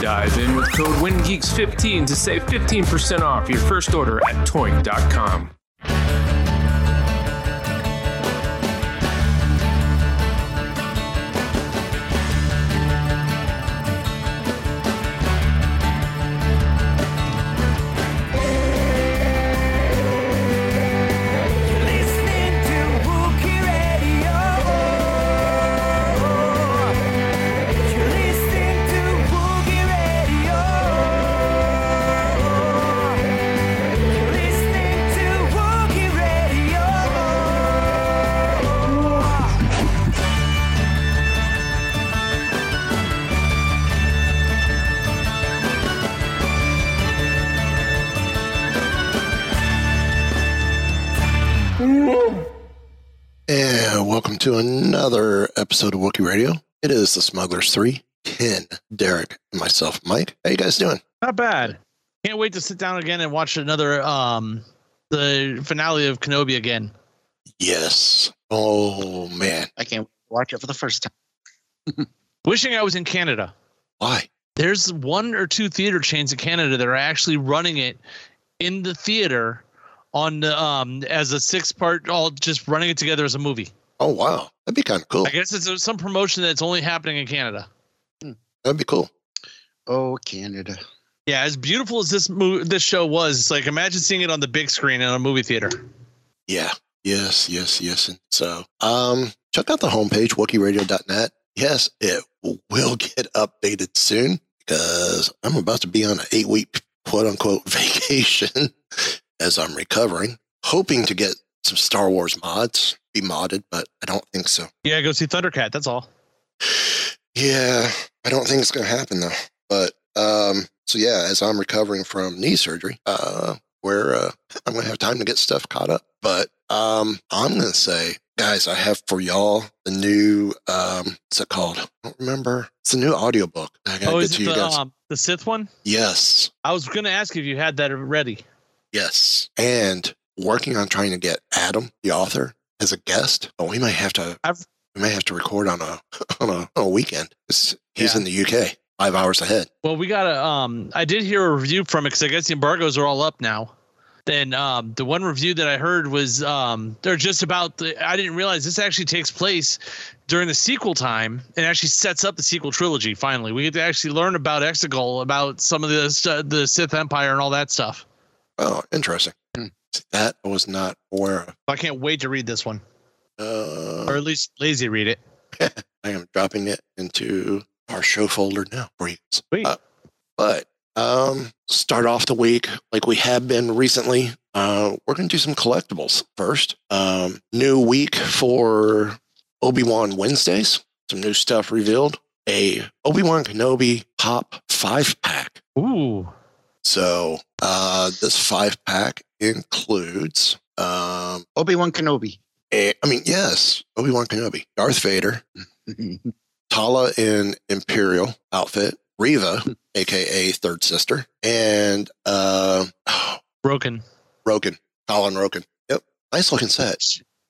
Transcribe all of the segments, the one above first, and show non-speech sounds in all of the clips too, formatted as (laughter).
Dive in with code WINGEEKS15 to save 15% off your first order at toynk.com. to another episode of Wookiee Radio. It is the Smugglers 3, Ken, Derek, and myself, Mike. How you guys doing? Not bad. Can't wait to sit down again and watch another um the finale of Kenobi again. Yes. Oh man. I can't watch it for the first time. (laughs) Wishing I was in Canada. Why? There's one or two theater chains in Canada that are actually running it in the theater on the um as a six part all just running it together as a movie. Oh wow. That'd be kind of cool. I guess it's some promotion that's only happening in Canada. That'd be cool. Oh, Canada. Yeah, as beautiful as this movie, this show was, it's like imagine seeing it on the big screen in a movie theater. Yeah. Yes, yes, yes. And so um check out the homepage, WookieeRadio.net. Yes, it will get updated soon because I'm about to be on an eight week quote unquote (laughs) vacation as I'm recovering. Hoping to get some Star Wars mods, be modded, but I don't think so. Yeah, go see Thundercat. That's all. Yeah, I don't think it's going to happen though. But um, so yeah, as I'm recovering from knee surgery, uh, where uh, I'm going to have time to get stuff caught up. But um, I'm going to say, guys, I have for y'all the new um, what's it called? I don't remember. It's a new audiobook. I got to Oh, get is to it you the guys. um, the Sith one? yes, I was gonna ask if you had that ready. yes, and working on trying to get Adam, the author, as a guest. But we might have to. I've- we may have to record on a (laughs) on a, on a weekend. 'cause He's Yeah. in the UK, five hours ahead. Well, we got a. Um, I did hear a review from it because I guess the embargoes are all up now. Then um, the one review that I heard was um, they're just about the. I didn't realize this actually takes place during the sequel time and actually sets up the sequel trilogy. Finally, we get to actually learn about Exegol, about some of the st- the Sith Empire and all that stuff. Oh, interesting. That I was not aware of. I can't wait to read this one, Uh, or at least lazy read it. (laughs) I am dropping it into our show folder now for you. Sweet. Uh, but um, start off the week like we have been recently. Uh, we're going to do some collectibles first. Um, new week for Obi Wan Wednesdays. Some new stuff revealed. A Obi Wan Kenobi Pop five pack. Ooh, So uh, this five pack includes um, Obi Wan Kenobi. a, I mean, yes, Obi Wan Kenobi, Darth Vader, (laughs) Tala in Imperial outfit, Reva, aka (laughs) Third Sister, and uh, broken. Rogan, Kawlan Roken. Yep, nice looking set.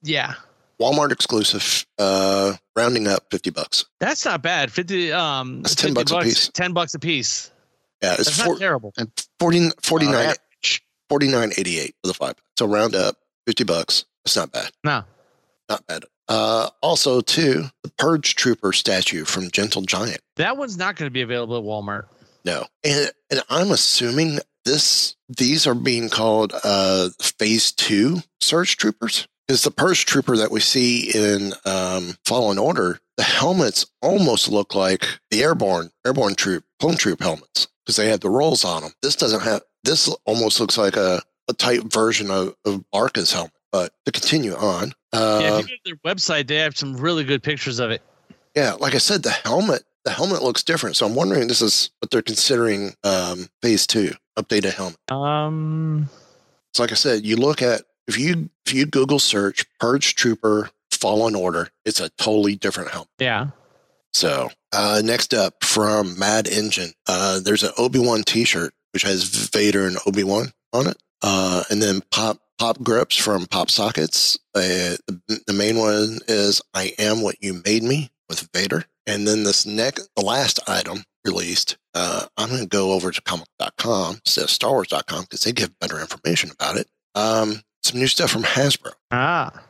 Yeah, Walmart exclusive. Uh, rounding up fifty bucks. that's not bad. Fifty. Um, That's 10 50 bucks a piece. Ten bucks a piece. Yeah, it's That's four, not terrible. 40, 49, Alright. 49.88 for the five. So round up fifty bucks. It's not bad. No. Not bad. Uh, also. too, the Purge Trooper statue from Gentle Giant. That one's not going to be available at Walmart. No, and and I'm assuming this these are being called uh, Phase Two Surge Troopers because the Purge Trooper that we see in um, Fallen Order, the helmets almost look like the airborne airborne troop clone troop helmets because they had the rolls on them. This doesn't have. This almost looks like a a type version of, of Barca's helmet. But to continue on, uh, yeah, if you go to their website, they have some really good pictures of it. Yeah, like I said, the helmet the helmet looks different. So I'm wondering this is what they're considering um, phase two updated helmet. Um, So like I said, you look at if you if you Google search Purge Trooper Fallen Order, it's a totally different helmet. yeah. So uh, next up from Mad Engine, uh, there's an Obi Wan T-shirt which has Vader and Obi Wan on it, uh, and then pop pop grips from Pop Sockets. Uh, the, main one is "I am what you made me" with Vader, and then this next the last item released. Uh, I'm going to go over to comic.com instead of Star Wars.com because they give better information about it. Um, some new stuff from Hasbro. Ah,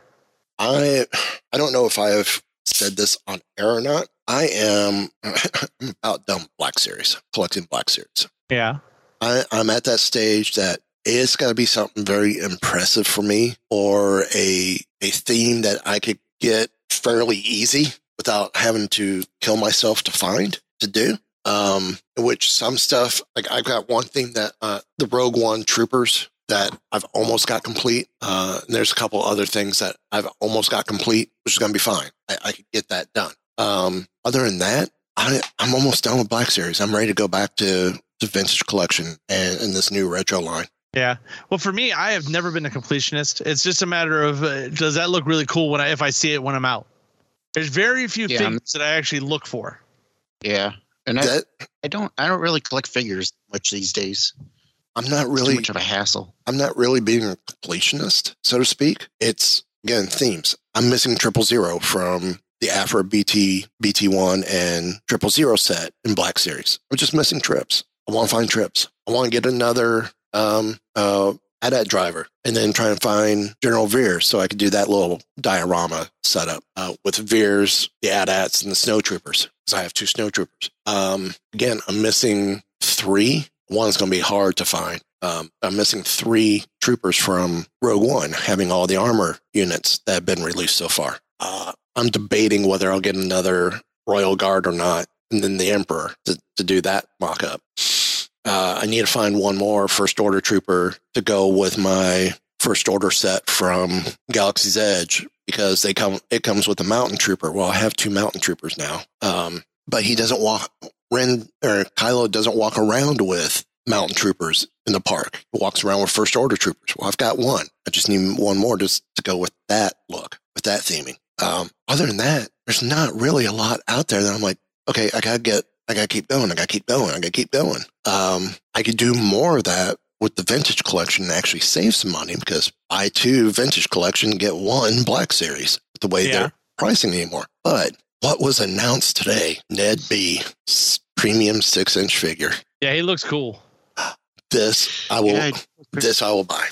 I I don't know if I have said this on air or not. I am I'm (laughs) about done with Black Series, collecting Black Series. yeah. I, I'm at that stage that it's got to be something very impressive for me, or a a theme that I could get fairly easy without having to kill myself to find to do. Um, which some stuff like I've got one thing that uh, the Rogue One Troopers that I've almost got complete. Uh, and there's a couple other things that I've almost got complete, which is going to be fine. I, I could get that done. Um, other than that, I, I'm almost done with Black Series. I'm ready to go back to the vintage collection and, and this new retro line. Yeah. Well, for me, I have never been a completionist. It's just a matter of uh, does that look really cool when I if I see it when I'm out. There's very few Yeah. things that I actually look for. Yeah, and I, That I don't I don't really collect figures much these days. I'm not Too really much of a hassle. I'm not really being a completionist, so to speak. It's again themes. I'm missing triple zero from the Aphra BT BT1 and triple zero set in Black Series. I'm just missing trips. I want to find trips. I want to get another um uh AT-AT driver and then try and find General Veer so I could do that little diorama setup uh, with Veers, the AT-ATs, and the Snow Troopers because I have two Snow Troopers. Um, again, I'm missing three. One's going to be hard to find. Um, I'm missing three troopers from Rogue One, having all the armor units that have been released so far. Uh, I'm debating whether I'll get another Royal Guard or not, and then the Emperor to, to do that mock up. Uh, I need to find one more First Order trooper to go with my First Order set from Galaxy's Edge because they come. It comes with a Mountain Trooper. Well, I have two Mountain Troopers now, um, but he doesn't walk. Ren or Kylo doesn't walk around with mountain troopers in the park. He walks around with first order troopers. Well, I've got one. I just need one more just to go with that look, with that theming. Um, other than that, there's not really a lot out there that I'm like, okay, I gotta get, I gotta keep going. I gotta keep going. I gotta keep going. Um, I could do more of that with the vintage collection and actually save some money because I too vintage collection, get one black series the way Yeah. they're pricing anymore. But what was announced today, Ned B. premium six inch figure. Yeah, he looks cool. This I will. Yeah, this I will buy.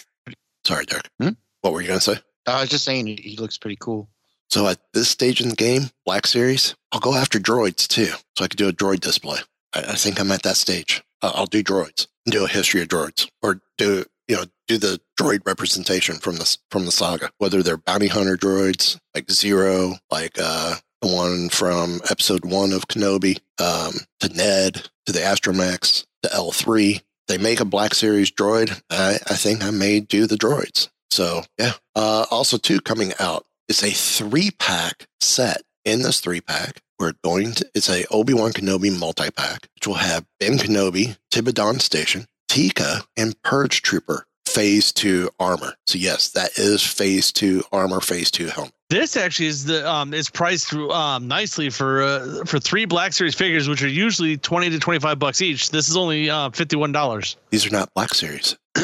Sorry, Derek. Hmm? What were you going to say? I was just saying he, he looks pretty cool. So at this stage in the game, Black Series, I'll go after droids too, so I could do a droid display. I, I think I'm at that stage. Uh, I'll do droids and do a history of droids, or do you know do the droid representation from the from the saga, whether they're bounty hunter droids like Zero, like uh, the one from Episode One of Kenobi, um, to Ned, to the astromechs to L three. They make a Black Series droid. I, I think I may do the droids. So yeah. Uh, also, too, coming out is a three pack set. In this three pack, we're going to, it's a Obi Wan Kenobi multi pack, which will have Ben Kenobi, Tibidon Station, Teeka, and Purge Trooper phase two armor. So, yes, that is phase two armor, phase two helmet. This actually is the um is priced um nicely for uh, for three Black Series figures, which are usually twenty to twenty five bucks each. This is only uh, fifty one dollars. These are not Black Series, (clears throat)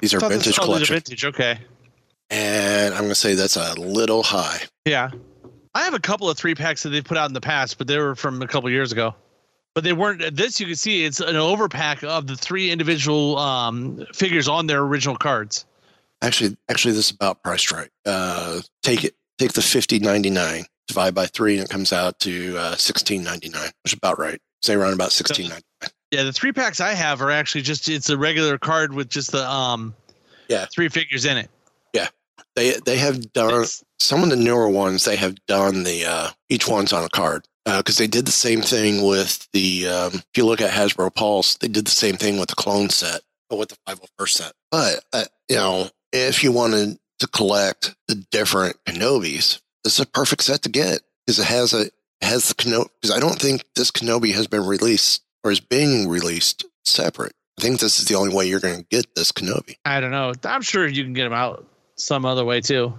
these are vintage collection. Vintage, okay. And I'm going to say that's a little high. Yeah, I have a couple of three packs that they put out in the past, but they were from a couple years ago. But they weren't. This you can see it's an overpack of the three individual um figures on their original cards. Actually, actually, this is about price right. Uh, take it. Take the fifty ninety nine divide by three, and it comes out to uh, sixteen ninety nine, which is about right. Say around about sixteen ninety nine. Yeah, the three packs I have are actually just it's a regular card with just the um Yeah. three figures in it. Yeah, they they have done It's- some of the newer ones. They have done the uh, each one's on a card because they did the same thing with the. Um, if you look at Hasbro Pulse, they did the same thing with the clone set, but with the five hundred first set. But uh, you know, if you wanted to collect the different Kenobis, this is a perfect set to get because it has a has the Kenobi. Because I don't think this Kenobi has been released or is being released separate. I think this is the only way you're going to get this Kenobi. I don't know. I'm sure you can get them out some other way too.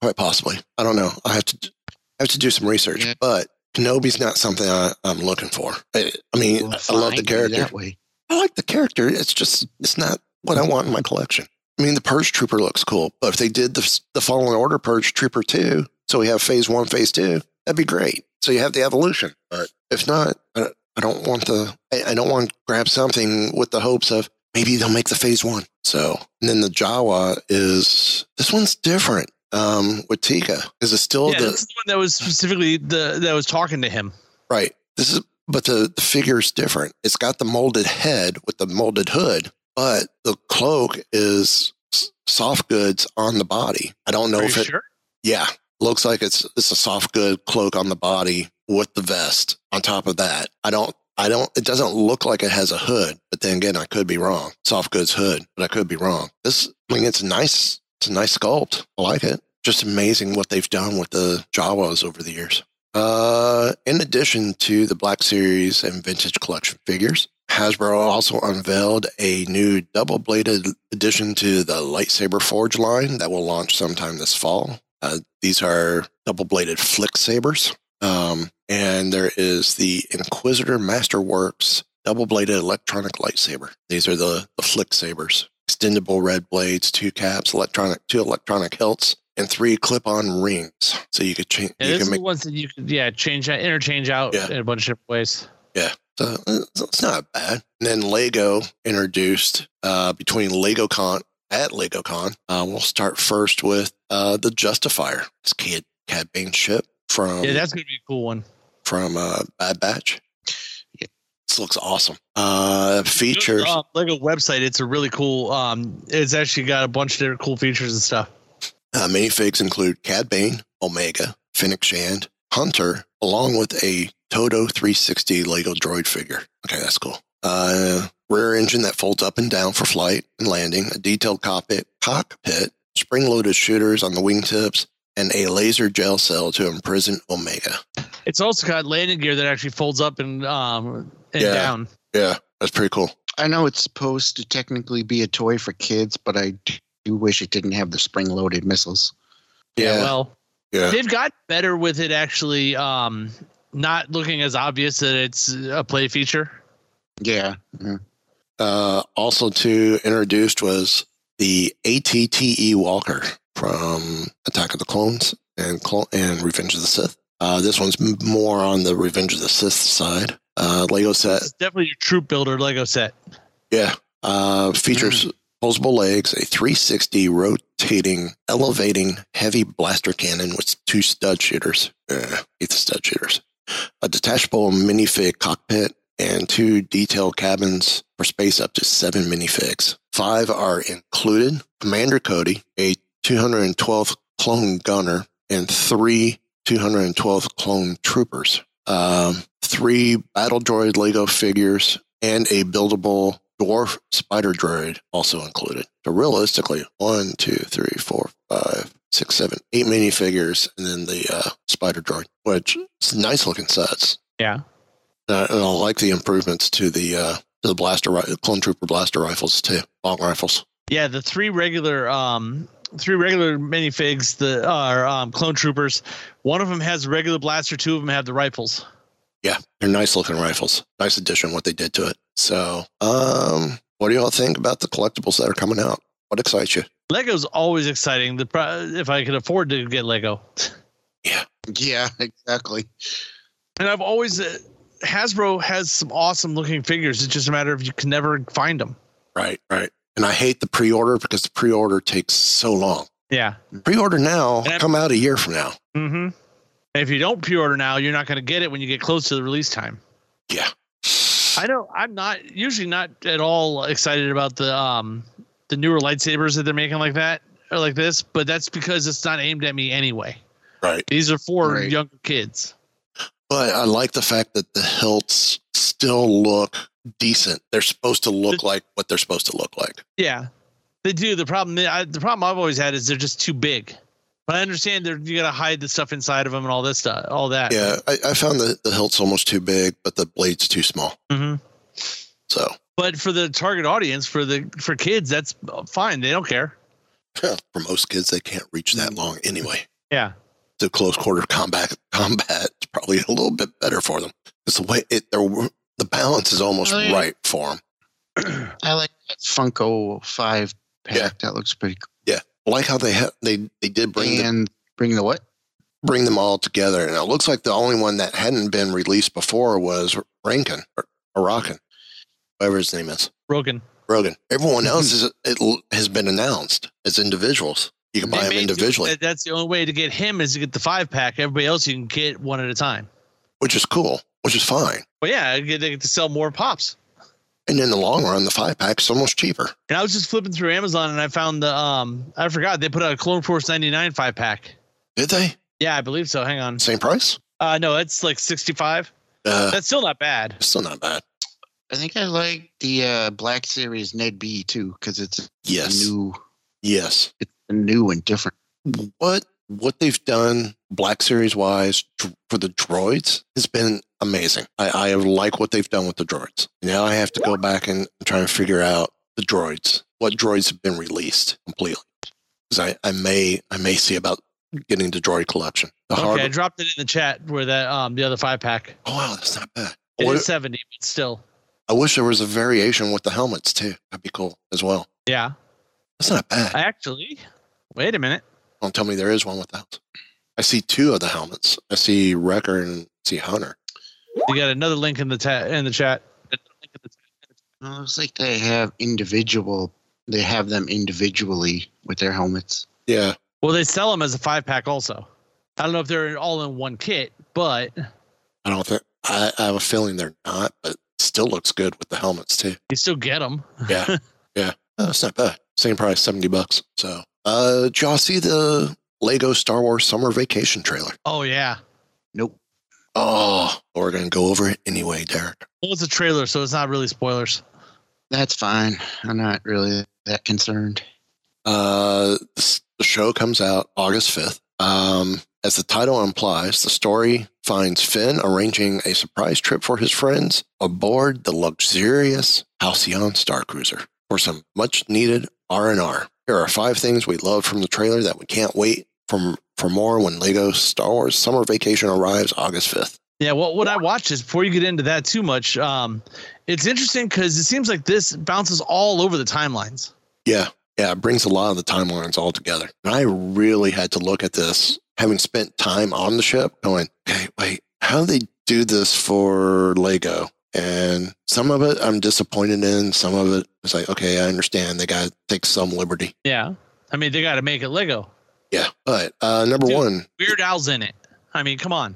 Quite possibly. I don't know. I have to I have to do some research, Yeah. but Kenobi's not something I, I'm looking for. I, I mean, Well, I love the character. That way. I like the character. It's just it's not what I want in my collection. I mean, the Purge Trooper looks cool, but if they did the the Fallen Order Purge Trooper two, so we have Phase one, Phase two, that'd be great. So you have the evolution, but if not, I, I don't want the I, I don't want to grab something with the hopes of maybe they'll make the Phase one. So and then the Jawa is this one's different um, with Teeka is it still yeah, the the one that was specifically the that was talking to him. Right. This is, but the, the figure's different. It's got the molded head with the molded hood, but the cloak is soft goods on the body. I don't know Are if it, sure? yeah, looks like it's, it's a soft good cloak on the body with the vest on top of that. I don't, I don't, it doesn't look like it has a hood, but then again, I could be wrong. Soft goods hood, but I could be wrong. This, I mean, it's nice, it's a nice sculpt. I like it. Just amazing what they've done with the Jawas over the years. Uh, in addition to the Black Series and Vintage Collection figures, Hasbro also unveiled a new double bladed addition to the Lightsaber Forge line that will launch sometime this fall. Uh, these are double bladed flick sabers. Um, and there is the Inquisitor Masterworks double bladed electronic lightsaber. These are the, the flick sabers. Extendable red blades, two caps, electronic, two electronic hilts, and three clip-on rings. So you could change. Yeah, you can make the ones that you could yeah change interchange out Yeah. in a bunch of different ways. Yeah. So it's not bad. And then Lego introduced uh, between LegoCon at LegoCon. Uh, we'll start first with uh, the Justifier. It's Cad, Cad Bane ship from Yeah, that's gonna be a cool one. from uh, Bad Batch. Yeah. This looks awesome. Uh, features. Uh, Lego website. It's a really cool. Um, it's actually got a bunch of different cool features and stuff. Uh, minifigs include Cad Bane, Omega, Fennec Shand, Hunter, along with a Todo 360 Lego droid figure. Okay, that's cool. Uh, rear engine that folds up and down for flight and landing, a detailed cockpit, cockpit, spring-loaded shooters on the wingtips, and a laser gel cell to imprison Omega. It's also got landing gear that actually folds up and um and Yeah. down. Yeah, that's pretty cool. I know it's supposed to technically be a toy for kids, but I do wish it didn't have the spring-loaded missiles. Yeah, Yeah, well, yeah. they've got better with it actually um not looking as obvious that it's a play feature. Yeah. mhm. Uh, also to introduced was the AT-TE Walker from Attack of the Clones and Clone and Revenge of the Sith. Uh, this one's more on the Revenge of the Sith side. Uh, Lego set, It's definitely your troop builder Lego set. yeah. Uh, features posable legs, a 360 rotating, elevating heavy blaster cannon with two stud shooters. Uh, the stud shooters. A detachable minifig cockpit and two detailed cabins for space up to seven minifigs. Five are included. Commander Cody, a 212th clone gunner, and three 212th clone troopers. Um, three battle droid Lego figures and a buildable dwarf spider droid also included. So realistically, one, two, three, four, five, six, seven, eight minifigures, and then the uh, spider droid, which is nice looking sets. Yeah. Uh, and I like the improvements to the uh, to the blaster clone trooper blaster rifles too, long rifles. Yeah, the three regular um three regular minifigs that are um, clone troopers. One of them has a regular blaster, two of them have the rifles. Yeah, they're nice looking rifles. Nice addition what they did to it. So, um, what do y'all think about the collectibles that are coming out? What excites you? Lego's always exciting. The pro- if I could afford to get Lego, Yeah, Yeah, exactly. and I've always uh, Hasbro has some awesome looking figures. It's just a matter of you can never find them. Right, right. And I hate the pre-order because the pre-order takes so long. Yeah. Pre-order now, And I'm- come out a year from now. Mm-hmm. And if you don't pre-order now, you're not going to get it when you get close to the release time. Yeah. I know I'm not usually not at all excited about the um the newer lightsabers that they're making like that or like this, but that's because it's not aimed at me anyway. Right. These are for Right. younger kids. But I like the fact that the hilts still look decent. They're supposed to look like what they're supposed to look like. Yeah, they do. The problem, I, the problem I've always had is they're just too big. But I understand they're you got to hide the stuff inside of them and all this stuff, all that. Yeah, I, I found the, the hilt's almost too big, but the blade's too small. hmm So But for the target audience, for the for kids, that's fine. They don't care. (laughs) for most kids, they can't reach that long anyway. Yeah. The close quarter combat combat is probably a little bit better for them. It's the way it the balance is almost Oh, yeah. right for them. (clears throat) I like that Funko five pack. Yeah. That looks pretty cool. I like how they ha- they they did bring the, and bring the what? bring them all together, and it looks like the only one that hadn't been released before was Rankin or Arakan, whatever his name is. Rogan. Rogan. Everyone (laughs) else is it has been announced as individuals. You can buy them may do- individually, that- That's the only way to get him is to get the five pack. Everybody else you can get one at a time. which is cool, which is fine. But yeah, they get they get to sell more pops. And in the long run, the five pack's almost cheaper. And I was just flipping through Amazon and I found the um I forgot they put out a Clone Force 99 five pack. Did they? Yeah, I believe so. Hang on. Same price? Uh no, it's like 65. Uh, That's still not bad. still not bad. I think I like the uh, Black Series Ned B too because it's Yes. new, Yes. it's new and different. What what they've done Black Series wise for the droids has been amazing. I, I like what they've done with the droids. Now I have to go back and try and figure out the droids. What droids have been released completely? Because I, I may I may see about getting the droid collection. The Okay, hard- I dropped it in the chat where that um the other five pack. oh wow, that's not bad. It What- is 70, but still. I wish there was a variation with the helmets too. That'd be cool as well. Yeah. That's not bad. I actually wait a minute. Don't tell me there is one without. I see two of the helmets. I see Wrecker and see Hunter. You got another link in the ta- in the chat. Well, it looks like they have individual. They have them individually with their helmets. Yeah, Well, they sell them as a five pack also. I don't know if they're all in one kit, but I don't think I, I have a feeling they're not, but still looks good with the helmets too. you still get them. Yeah, (laughs) yeah, oh, that's not bad. Same price, seventy bucks. So, uh, did y'all see the Lego Star Wars Summer Vacation trailer? Oh yeah. Nope. Oh, we're gonna go over it anyway, Derek. Well, it's a trailer, so it's not really spoilers. That's fine. I'm not really that concerned. Uh, the show comes out August 5th. Um, as the title implies, the story finds Finn arranging a surprise trip for his friends aboard the luxurious Halcyon Star Cruiser for some much needed R&R. Here are five things we love from the trailer that we can't wait from for more when Lego Star Wars Summer Vacation arrives August 5th. Yeah, well, what I watched is before you get into that too much, um, it's interesting because it seems like this bounces all over the timelines. Yeah, yeah, it brings a lot of the timelines all together. And I really had to look at this, having spent time on the ship, going, okay, wait, how do they do this for Lego? And some of it I'm disappointed in. Some of it it is like, okay, I understand. They got to take some liberty. Yeah, I mean they got to make it Lego. Yeah. But uh, number Dude. one, Weird Al's in it. I mean, come on.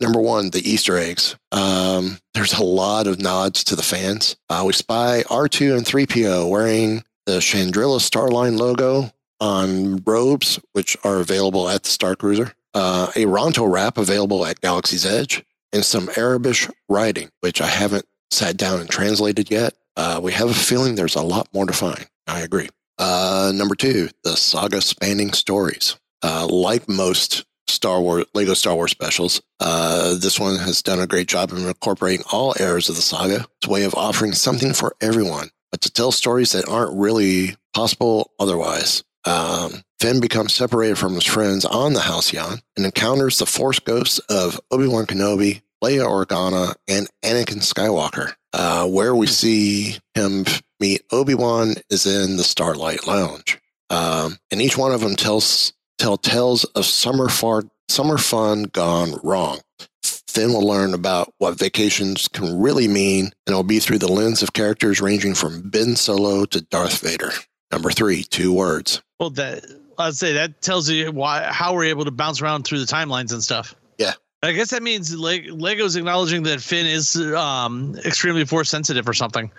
number one, the Easter eggs. Um, there's a lot of nods to the fans. Uh, we spy R2 and 3PO wearing the Chandrila Star Line logo on robes, which are available at the Star Cruiser. Uh, a Ronto wrap available at Galaxy's Edge, and some Aurebesh writing, which I haven't sat down and translated yet. Uh, we have a feeling there's a lot more to find. I agree. Uh, number two, the saga spanning stories. Uh, like most Star Wars Lego Star Wars specials. Uh, this one has done a great job of incorporating all eras of the saga. It's a way of offering something for everyone, but to tell stories that aren't really possible otherwise. Um, Finn becomes separated from his friends on the Halcyon and encounters the Force ghosts of Obi Wan Kenobi, Leia Organa, and Anakin Skywalker. Uh, where we see him meet Obi Wan is in the Starlight Lounge, um, and each one of them tells tell tales of summer far summer fun gone wrong. Finn will learn about what vacations can really mean, and it'll be through the lens of characters ranging from Ben Solo to Darth Vader. Number three, two words. Well, that I'd say that tells you why how we're able to bounce around through the timelines and stuff. Yeah. I guess that means Le- Lego's acknowledging that Finn is um, extremely force sensitive or something.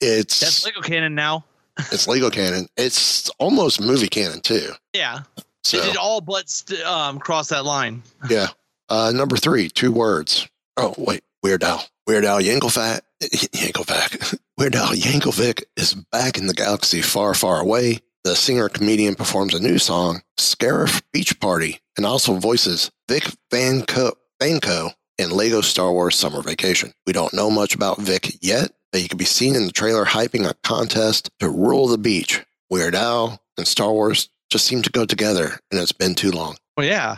It's That's Lego canon now. it's Lego canon. It's almost movie canon too. Yeah, So did all but st- um, cross that line. yeah. Uh, number three, two words. Oh wait, Weird Al. Weird Al Yankovic. Yankovic. (laughs) Weird Al Yankovic is back in the galaxy far, far away. The singer comedian performs a new song, Scarif Beach Party, and also voices Vic Vankoh, Van in Lego Star Wars Summer Vacation. We don't know much about Vic yet, but he can be seen in the trailer hyping a contest to rule the beach. Weird Al and Star Wars just seem to go together, and it's been too long. Well, yeah,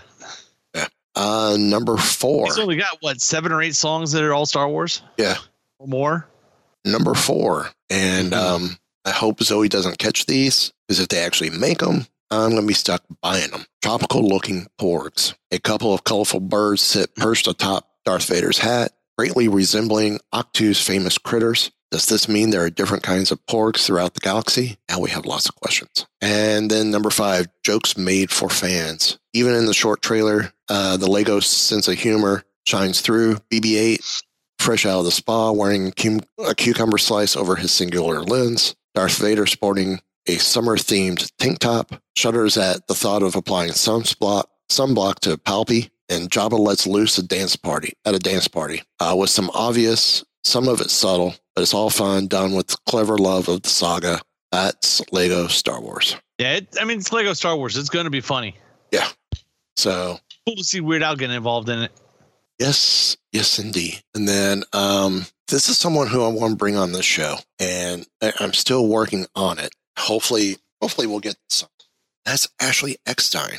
Uh, number four. he's only got what seven or eight songs that are all Star Wars Yeah. Or more. number four. And Mhm. um, I hope Zoe doesn't catch these because if they actually make them, I'm going to be stuck buying them. Tropical looking porgs. A couple of colorful birds sit perched atop Darth Vader's hat, greatly resembling Ahch-To's famous critters. Does this mean there are different kinds of porgs throughout the galaxy? Now we have lots of questions. And then number five, jokes made for fans. Even in the short trailer, uh, the Lego sense of humor shines through. BB-8 fresh out of the spa, wearing a cucumber slice over his singular lens. Darth Vader sporting a summer themed tank top, shudders at the thought of applying sunblock, sunblock to Palpy, and Jabba lets loose a dance party at a dance party uh, with some obvious, some of it subtle, but it's all fun, done with clever love of the saga. That's Lego Star Wars. Yeah, it, I mean it's Lego Star Wars. It's going to be funny. Yeah. So Cool to see Weird Al getting involved in it. Yes, yes, indeed. And then um, this is someone who I want to bring on this show, and I- I'm still working on it. Hopefully, hopefully we'll get some. That's Ashley Eckstein,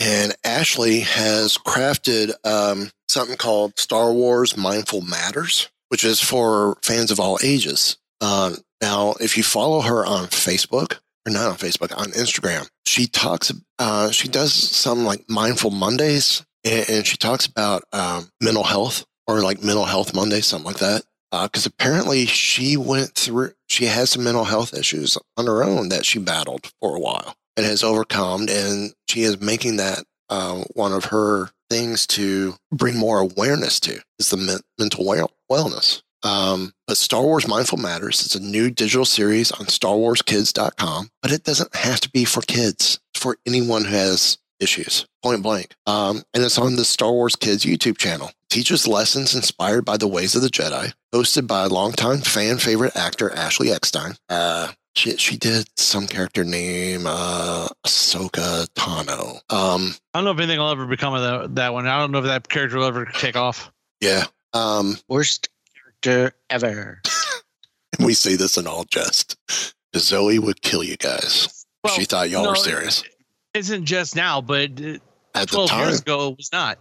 and Ashley has crafted um, something called Star Wars Mindful Matters, which is for fans of all ages. Um, now, if you follow her on Facebook, or not on Facebook, on Instagram, she talks. Uh, she does some like Mindful Mondays and, and she talks about um, mental health or like mental health Monday, something like that. Because apparently she went through, she has some mental health issues on her own that she battled for a while and has overcome, and she is making that uh, one of her things to bring more awareness to is the men- mental well- wellness. Um, but Star Wars Mindful Matters is a new digital series on StarWarsKids.com, but it doesn't have to be for kids. It's for anyone who has issues, point blank. Um, and it's on the Star Wars Kids YouTube channel. Teaches lessons inspired by the ways of the Jedi, hosted by longtime fan favorite actor Ashley Eckstein. Uh, she, she did some character name, uh, Ahsoka Tano. Um, I don't know if anything will ever become of that, that one. I don't know if that character will ever take off. yeah. Um, Worst character ever. and (laughs) we say this in all jest. Zoe would kill you guys. Well, she thought y'all no, were serious. It isn't just now, but uh, At the 12 time, years ago, it was not.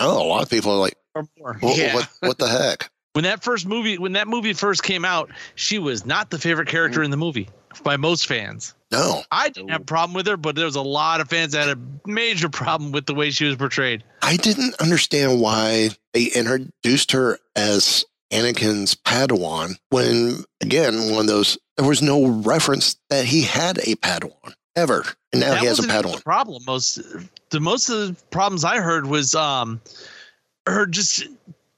oh, a lot of people are like, (laughs) Or more. what, Yeah. what, what the heck? (laughs) When that first movie, when that movie first came out, she was not the favorite character in the movie by most fans. No, I didn't have a problem with her, but there was a lot of fans that had a major problem with the way she was portrayed. I didn't understand why they introduced her as Anakin's Padawan when, again, one of those, there was no reference that he had a Padawan ever. And now that he has a wasn't even Padawan. the problem. Most the most of the problems I heard was um her just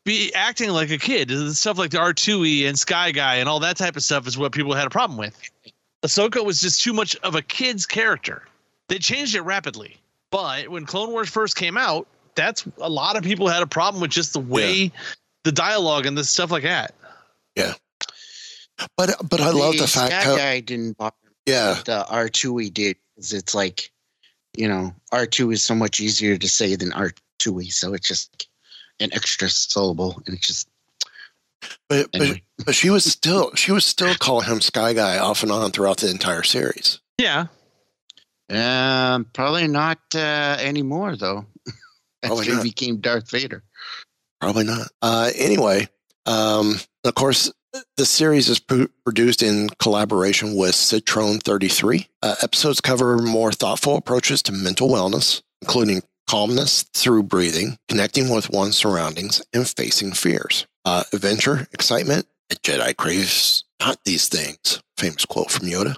be acting like a kid. The Stuff like the R two E and Sky Guy and all that type of stuff is what people had a problem with. Ahsoka was just too much of a kid's character. They changed it rapidly, but when Clone Wars first came out, that's a lot of people had a problem with just the way the dialogue and the stuff like that. Yeah. But but I love the fact that how, guy didn't bother yeah, the R two he did 'cause it's like, you know, R two is so much easier to say than R two e, so it's just an extra syllable, and it's just but, but, anyway. but she was still, she was still calling him Sky Guy off and on throughout the entire series. Yeah, Um, probably not uh, anymore though. (laughs) Probably After he became Darth Vader. Probably not. Uh, anyway, um, of course, the series is pro- produced in collaboration with Citrone 33. Uh, episodes cover more thoughtful approaches to mental wellness, including calmness through breathing, connecting with one's surroundings, and facing fears. Uh, adventure, excitement, a Jedi craves not these things. Famous quote from Yoda.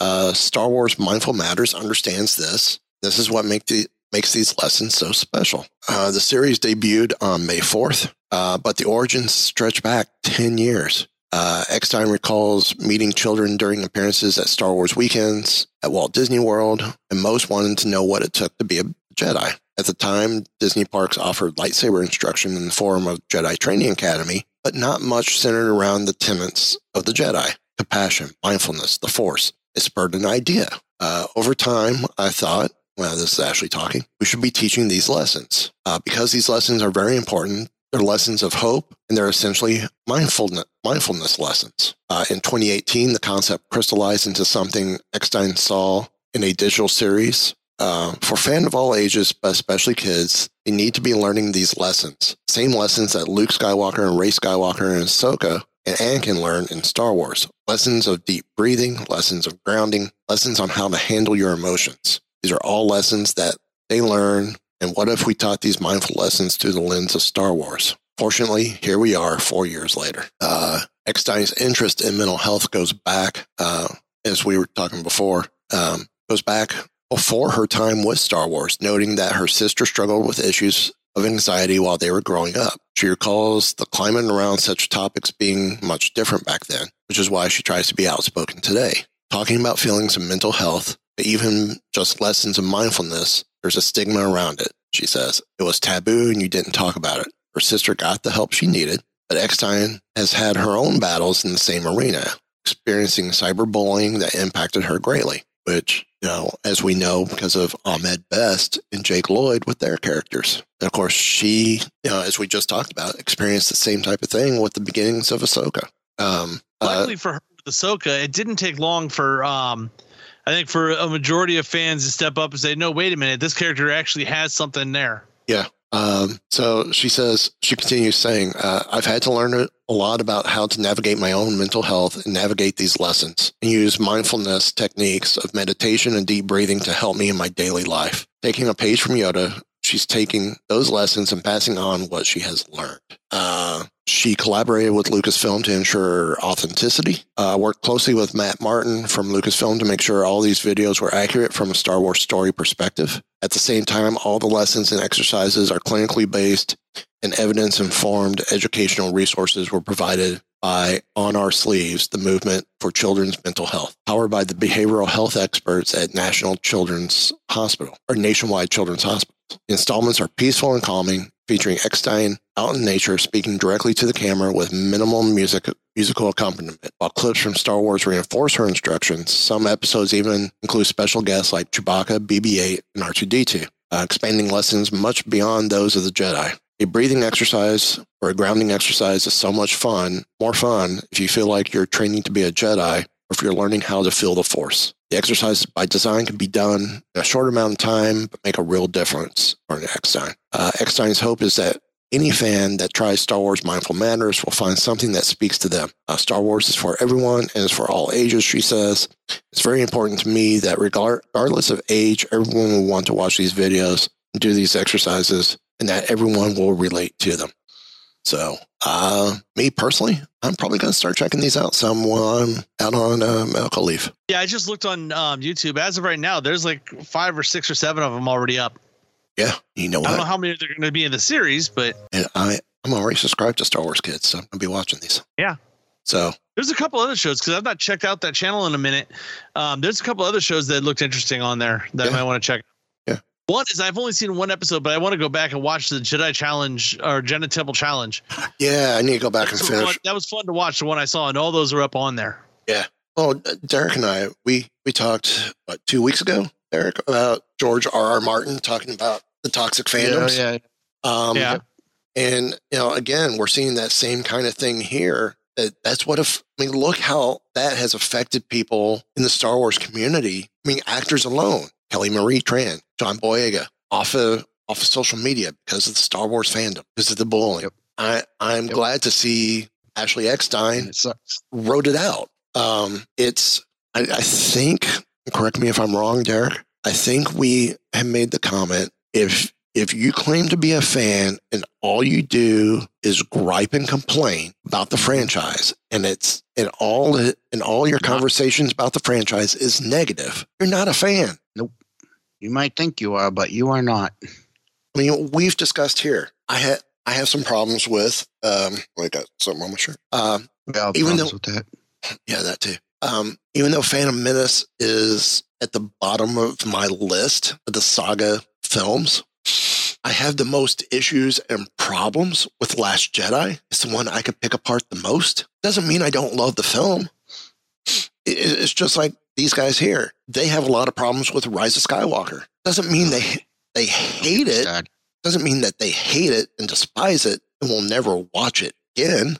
Uh, Star Wars Mindful Matters understands this. This is what make the makes these lessons so special. Uh, the series debuted on May 4th, uh, but the origins stretch back 10 years. Uh, Eckstein recalls meeting children during appearances at Star Wars weekends at Walt Disney World, and most wanted to know what it took to be a Jedi. At the time, Disney parks offered lightsaber instruction in the form of Jedi Training Academy, but not much centered around the tenets of the Jedi compassion, mindfulness, the Force. It spurred an idea. Uh, over time, I thought, well, this is Ashley talking, we should be teaching these lessons. Uh, because these lessons are very important, they're lessons of hope, and they're essentially mindfulness, mindfulness lessons. Uh, in 2018, the concept crystallized into something Eckstein saw in a digital series. Uh, for fans of all ages, but especially kids, they need to be learning these lessons. Same lessons that Luke Skywalker and Rey Skywalker and Ahsoka and Anakin learned in Star Wars. Lessons of deep breathing, lessons of grounding, lessons on how to handle your emotions. These are all lessons that they learn. And what if we taught these mindful lessons through the lens of Star Wars? Fortunately, here we are four years later. Uh, Eckstein's interest in mental health goes back, uh, as we were talking before, um, goes back before her time with Star Wars, noting that her sister struggled with issues of anxiety while they were growing up. She recalls the climate around such topics being much different back then, which is why she tries to be outspoken today. Talking about feelings of mental health, even just lessons of mindfulness, there's a stigma around it, she says. It was taboo and you didn't talk about it. Her sister got the help she needed, but Eckstein has had her own battles in the same arena, experiencing cyberbullying that impacted her greatly, which, you know, as we know because of Ahmed Best and Jake Lloyd with their characters. And of course, she, you know, as we just talked about, experienced the same type of thing with the beginnings of Ahsoka. Um, uh, for her with Ahsoka, it didn't take long for um I think for a majority of fans to step up and say, No, wait a minute, this character actually has something there. Yeah. Um, so she says, she continues saying, uh, I've had to learn a lot about how to navigate my own mental health and navigate these lessons and use mindfulness techniques of meditation and deep breathing to help me in my daily life. Taking a page from Yoda, she's taking those lessons and passing on what she has learned. Uh, she collaborated with Lucasfilm to ensure authenticity, uh, worked closely with Matt Martin from Lucasfilm to make sure all these videos were accurate from a Star Wars story perspective. At the same time, all the lessons and exercises are clinically based and evidence informed educational resources were provided by On Our Sleeves, the movement for children's mental health, powered by the behavioral health experts at National Children's Hospital or Nationwide Children's Hospital. Installments are peaceful and calming, featuring Eckstein out in nature speaking directly to the camera with minimal music musical accompaniment. While clips from Star Wars reinforce her instructions, some episodes even include special guests like Chewbacca, BB-8, and R2-D2, uh, expanding lessons much beyond those of the Jedi. A breathing exercise or a grounding exercise is so much fun, more fun if you feel like you're training to be a Jedi or if you're learning how to feel the Force. The exercise by design can be done in a short amount of time, but make a real difference for an Eckstein. Uh, Eckstein's hope is that any fan that tries Star Wars Mindful Matters will find something that speaks to them. Uh, Star Wars is for everyone and is for all ages, she says. It's very important to me that regardless of age, everyone will want to watch these videos and do these exercises and that everyone will relate to them. So, uh, me personally, I'm probably going to start checking these out some while I'm out on uh, medical leave. Yeah, I just looked on um, YouTube. As of right now, there's like five or six or seven of them already up. Yeah, you know I don't know how many they're going to be in the series, but And I, I'm already subscribed to Star Wars Kids, so I'm going to be watching these. Yeah. So, there's a couple other shows because I've not checked out that channel in a minute. Um, there's a couple other shows that looked interesting on there that I might want to check. Yeah. One is I've only seen one episode, but I want to go back and watch the Jedi Challenge or Jedi Temple Challenge. (laughs) yeah, I need to go back and finish. fun- that was fun to watch. The one I saw, and all those are up on there. Yeah. Oh, Derek and I, we we talked what two weeks ago, Derek, about George R. R. Martin talking about the toxic fandoms. yeah. Um, Yeah. And you know, again, we're seeing that same kind of thing here. That that's what if I mean, look how that has affected people in the Star Wars community. I mean, actors alone, Kelly Marie Tran, John Boyega, off of off of social media because of the Star Wars fandom, because of the bullying. Yep. I I'm Yep. glad to see Ashley Eckstein it wrote it out. Um, it's, I, I think, correct me if I'm wrong, Derek. I think we have made the comment if if you claim to be a fan and all you do is gripe and complain about the franchise, and it's and all and all your conversations about the franchise is negative, you're not a fan. Nope. You might think you are, but you are not. I mean, we've discussed here. I had I have some problems with um I got something on my shirt. Um Yeah, Even though- with that. yeah, that too. Um even though Phantom Menace is at the bottom of my list of the saga films, I have the most issues and problems with Last Jedi. It's the one I could pick apart the most. Doesn't mean I don't love the film. It- It's just like these guys here. They have a lot of problems with Rise of Skywalker. Doesn't mean they they hate it. God. Doesn't mean that they hate it and despise it and will never watch it again.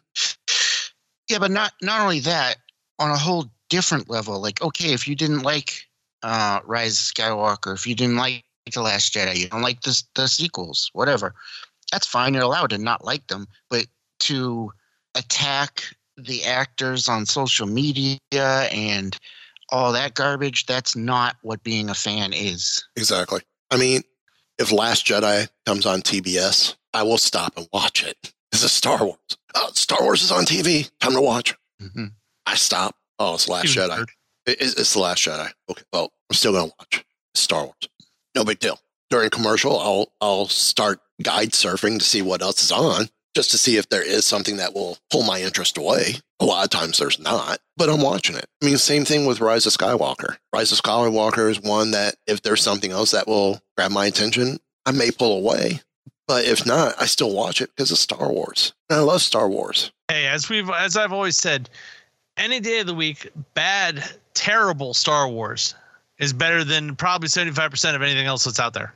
Yeah, but not not only that, on a whole different level. Like, okay, if you didn't like uh Rise of Skywalker, if you didn't like The Last Jedi, you don't like the the sequels, whatever. That's fine. You're allowed to not like them, but to attack the actors on social media and all that garbage, that's not what being a fan is. Exactly. I mean, if Last Jedi comes on TBS, I will stop and watch it. This is Star Wars. Oh, Star Wars is on TV. Time to watch. hmm I stop. Oh, it's Last Jedi. It's, it's the Last Jedi. Okay. Well, I'm still gonna watch Star Wars. No big deal. During commercial, I'll I'll start guide surfing to see what else is on, just to see if there is something that will pull my interest away. A lot of times there's not, but I'm watching it. I mean, same thing with Rise of Skywalker. Rise of Skywalker is one that if there's something else that will grab my attention, I may pull away. But if not, I still watch it because of Star Wars. And I love Star Wars. Hey, as we've as I've always said, any day of the week, bad, terrible Star Wars is better than probably seventy five percent of anything else that's out there.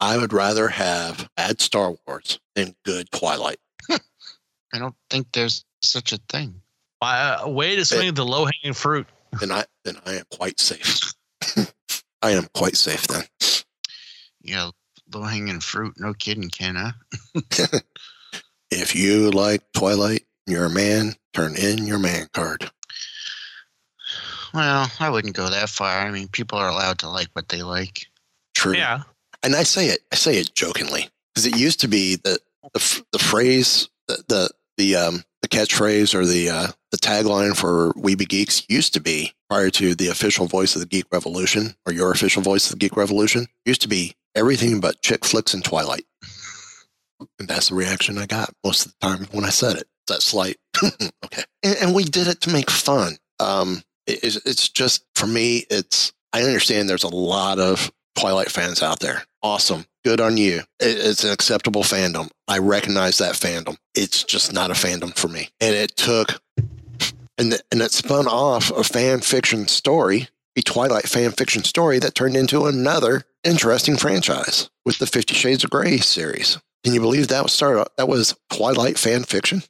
I would rather have bad Star Wars than good Twilight. (laughs) I don't think there's such a thing. Uh, way to swing at the low hanging fruit. Then I then I am quite safe. (laughs) I am quite safe then. Yeah, low hanging fruit. No kidding, can I? (laughs) If you like Twilight, you're a man. Turn in your man card. Well, I wouldn't go that far. I mean, people are allowed to like what they like. True. Yeah. And I say it. I say it jokingly because it used to be the the, the phrase the the the um the catchphrase or the uh, the tagline for Weeby Geeks used to be prior to the official voice of the Geek Revolution or your official voice of the Geek Revolution used to be everything but chick flicks and Twilight. And that's the reaction I got most of the time when I said it. That slight, (laughs) okay. And, and we did it to make fun. Um, it- it's, it's just for me. It's I understand there's a lot of Twilight fans out there. Awesome, good on you. It's an acceptable fandom. I recognize that fandom. It's just not a fandom for me. And it took, and th- and it spun off a fan fiction story, a Twilight fan fiction story that turned into another interesting franchise with the Fifty Shades of Grey series. Can you believe that was started? That was Twilight fan fiction.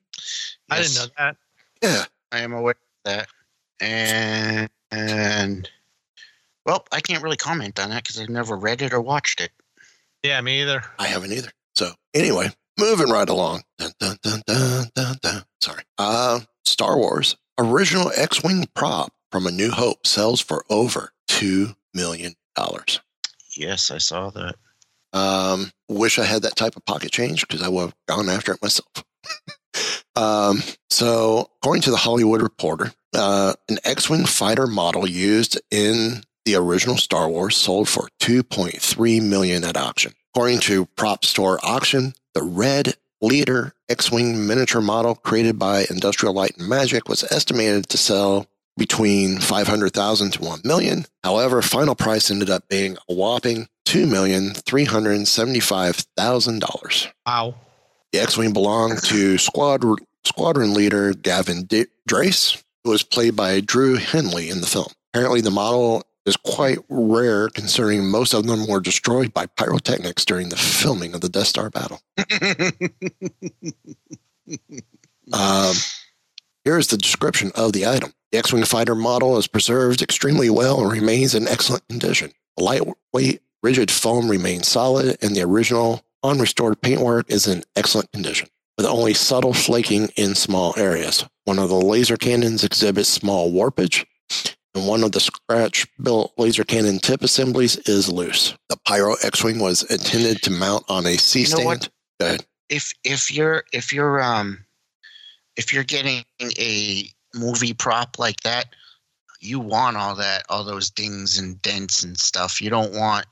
I didn't know that. Yeah, I am aware of that. And, and well, I can't really comment on that because I've never read it or watched it. Yeah, me either. I haven't either. So anyway, moving right along. Dun, dun, dun, dun, dun, dun. Sorry. Uh, Star Wars original X-wing prop from A New Hope sells for over two million dollars. Yes, I saw that. Um, wish I had that type of pocket change because I would have gone after it myself. (laughs) um, so, according to the Hollywood Reporter, uh, an X-wing fighter model used in the original Star Wars sold for 2.3 million at auction. According to Prop Store Auction, the Red Leader X-wing miniature model created by Industrial Light and Magic was estimated to sell between 500,000 to 1 million. However, final price ended up being a whopping $2,375,000. Wow. The X-Wing belonged to squadron, squadron leader Garven D- Dreis, who was played by Drew Henley in the film. Apparently, the model is quite rare considering most of them were destroyed by pyrotechnics during the filming of the Death Star battle. (laughs) Um, here is the description of the item. The X-Wing fighter model is preserved extremely well and remains in excellent condition. The lightweight, rigid foam remains solid, and the original unrestored paintwork is in excellent condition, with only subtle flaking in small areas. One of the laser cannons exhibits small warpage, and one of the scratch-built laser cannon tip assemblies is loose. The Pyro X-Wing was intended to mount on a C You know stand. what? Go ahead. if if you're if you're um if you're getting a movie prop like that, you want all that all those dings and dents and stuff. You don't want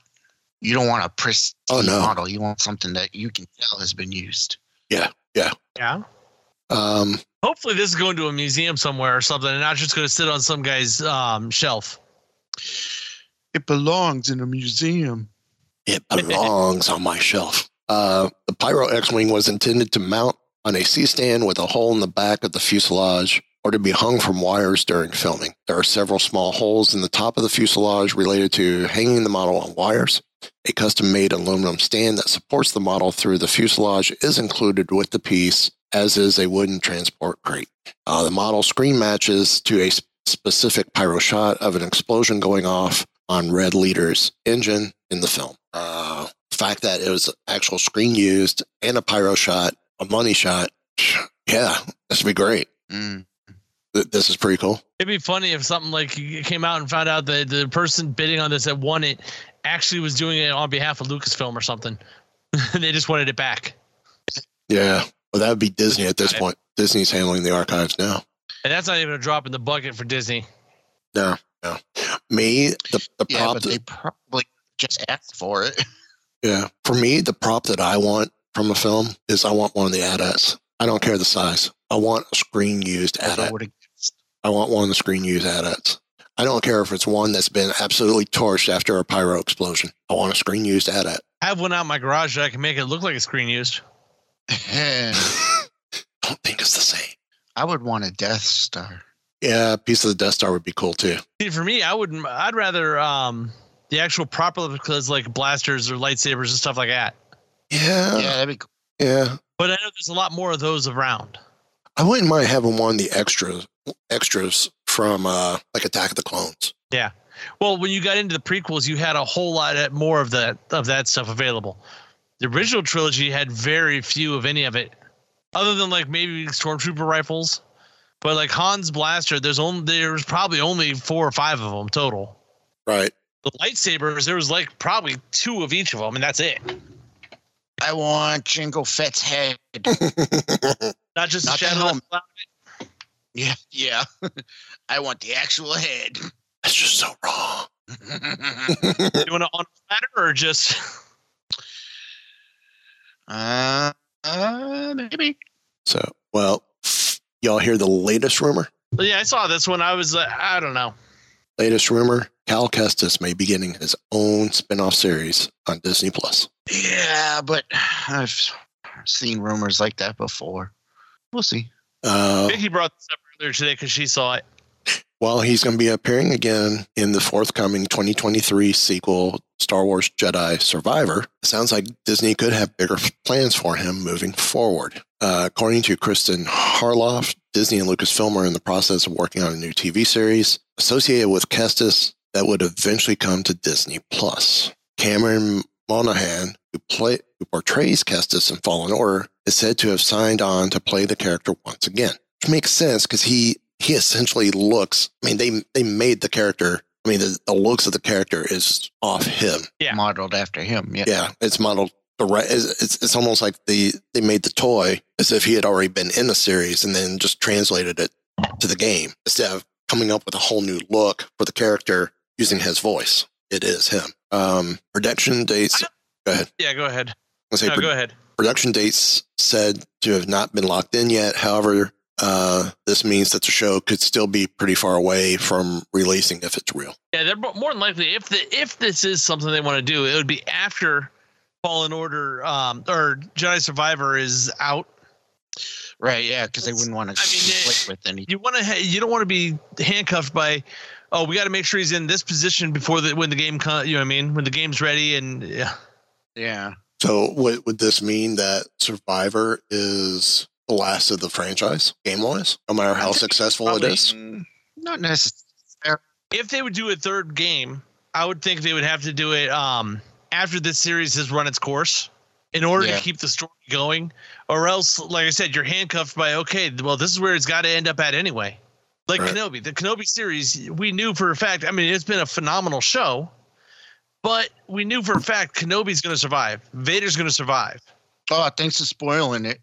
You don't want a pristine Oh, no. model. You want something that you can tell has been used. Yeah, yeah. Yeah. Um, Hopefully, this is going to a museum somewhere or something, and not just going to sit on some guy's um, shelf. It belongs in a museum. it belongs on my shelf. Uh, the Pyro X-wing was intended to mount on a C-stand with a hole in the back of the fuselage, or to be hung from wires during filming. There are several small holes in the top of the fuselage related to hanging the model on wires. A custom-made aluminum stand that supports the model through the fuselage is included with the piece, as is a wooden transport crate. Uh, the model screen matches to a specific pyro shot of an explosion going off on Red Leader's engine in the film. Uh, the fact that it was actual screen used and a pyro shot, a money shot, yeah, this would be great. Mm. This is pretty cool. It'd be funny if something like came out and found out that the person bidding on this that won it actually was doing it on behalf of Lucasfilm or something. (laughs) they just wanted it back. Yeah. Well, that would be Disney at this point. Disney's handling the archives now. And that's not even a drop in the bucket for Disney. No, no. Me, the, the Yeah, prop but that- they probably just asked for it. (laughs) Yeah. For me, the prop that I want from a film is I want one of the AT-ATs. I don't care the size. I want a screen used Although AT-AT. I want one of the screen used AT-ATs. I don't care if it's one that's been absolutely torched after a pyro explosion. I want a screen used AT-AT. I have one out in my garage that I can make it look like a screen used. (laughs) don't think it's the same. I would want a Death Star. Yeah, a piece of the Death Star would be cool too. See, for me, I would I'd rather um the actual proper because like blasters or lightsabers and stuff like that. Yeah, yeah, that'd be cool. yeah. But I know there's a lot more of those around. I wouldn't mind having one of the extras extras from uh like Attack of the Clones. Yeah. Well, when you got into the prequels, you had a whole lot more of that of that stuff available. The original trilogy had very few of any of it, other than like maybe stormtrooper rifles. But like Han's blaster, there's only there's probably only four or five of them total. Right. The lightsabers, there was like probably two of each of them, and that's it. I want Jango Fett's head. (laughs) Not just Not a shadow. the helmet. left- Yeah, yeah. (laughs) I want the actual head. That's just so wrong. (laughs) You want to on platter or just? Uh, uh, maybe. So, well, y'all hear the latest rumor? Yeah, I saw this one. I was, uh, I don't know. Latest rumor: Cal Kestis may be getting his own spin-off series on Disney Plus. Yeah, but I've seen rumors like that before. We'll see. Uh, Vicky brought this up earlier today because she saw it. Well, he's going to be appearing again in the forthcoming 2023 sequel, Star Wars Jedi Survivor. It sounds like Disney could have bigger plans for him moving forward. Uh, according to Kristian Harloff, Disney and Lucasfilm are in the process of working on a new TV series associated with Kestis that would eventually come to Disney Plus. Cameron Monaghan, who play who portrays Kestis in Fallen Order, is said to have signed on to play the character once again, which makes sense because he he essentially looks. I mean, they they made the character. I mean, the, the looks of the character is off him. Yeah. Modeled after him. Yeah. Yeah, it's modeled. direct- It's, it's it's almost like the they made the toy as if he had already been in the series and then just translated it to the game instead of coming up with a whole new look for the character using his voice. It is him. Um, production dates. Go ahead. Yeah, go ahead. Let's say No, pro- go ahead. production dates said to have not been locked in yet. However, uh, this means that the show could still be pretty far away from releasing if it's real. Yeah, they're more than likely if the if this is something they want to do, it would be after Fallen Order um, or Jedi Survivor is out. Right. Yeah. Because they wouldn't want to I mean, conflict with any. You want to ha- you don't want to be handcuffed by. Oh, we got to make sure he's in this position before the when the game comes. You know what I mean? When the game's ready and yeah. Yeah. So, would, would this mean that Survivor is the last of the franchise, game wise, no matter how successful it probably- is? Mm, Not necessarily. if they would do a third game, I would think they would have to do it um, after this series has run its course in order Yeah. to keep the story going, or else, like I said, you're handcuffed by okay, well, this is where it's got to end up at anyway. Like Right. Kenobi, the Kenobi series, we knew for a fact. I mean, it's been a phenomenal show, but we knew for a fact Kenobi's going to survive, Vader's going to survive, Oh, thanks for spoiling it.